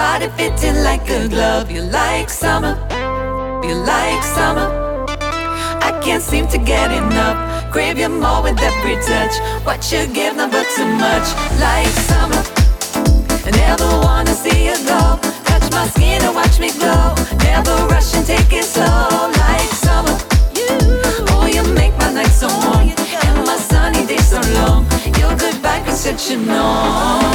Body fitting like a glove. You like summer, you like summer. I can't seem to get enough. Crave you more with every touch. What you give, never too much. Like summer, I never wanna see you go. Touch my skin and watch me glow. Never rush and take it slow. Like summer, you. oh you make my night so warm and my sunny days so long. Your goodbye could set you know.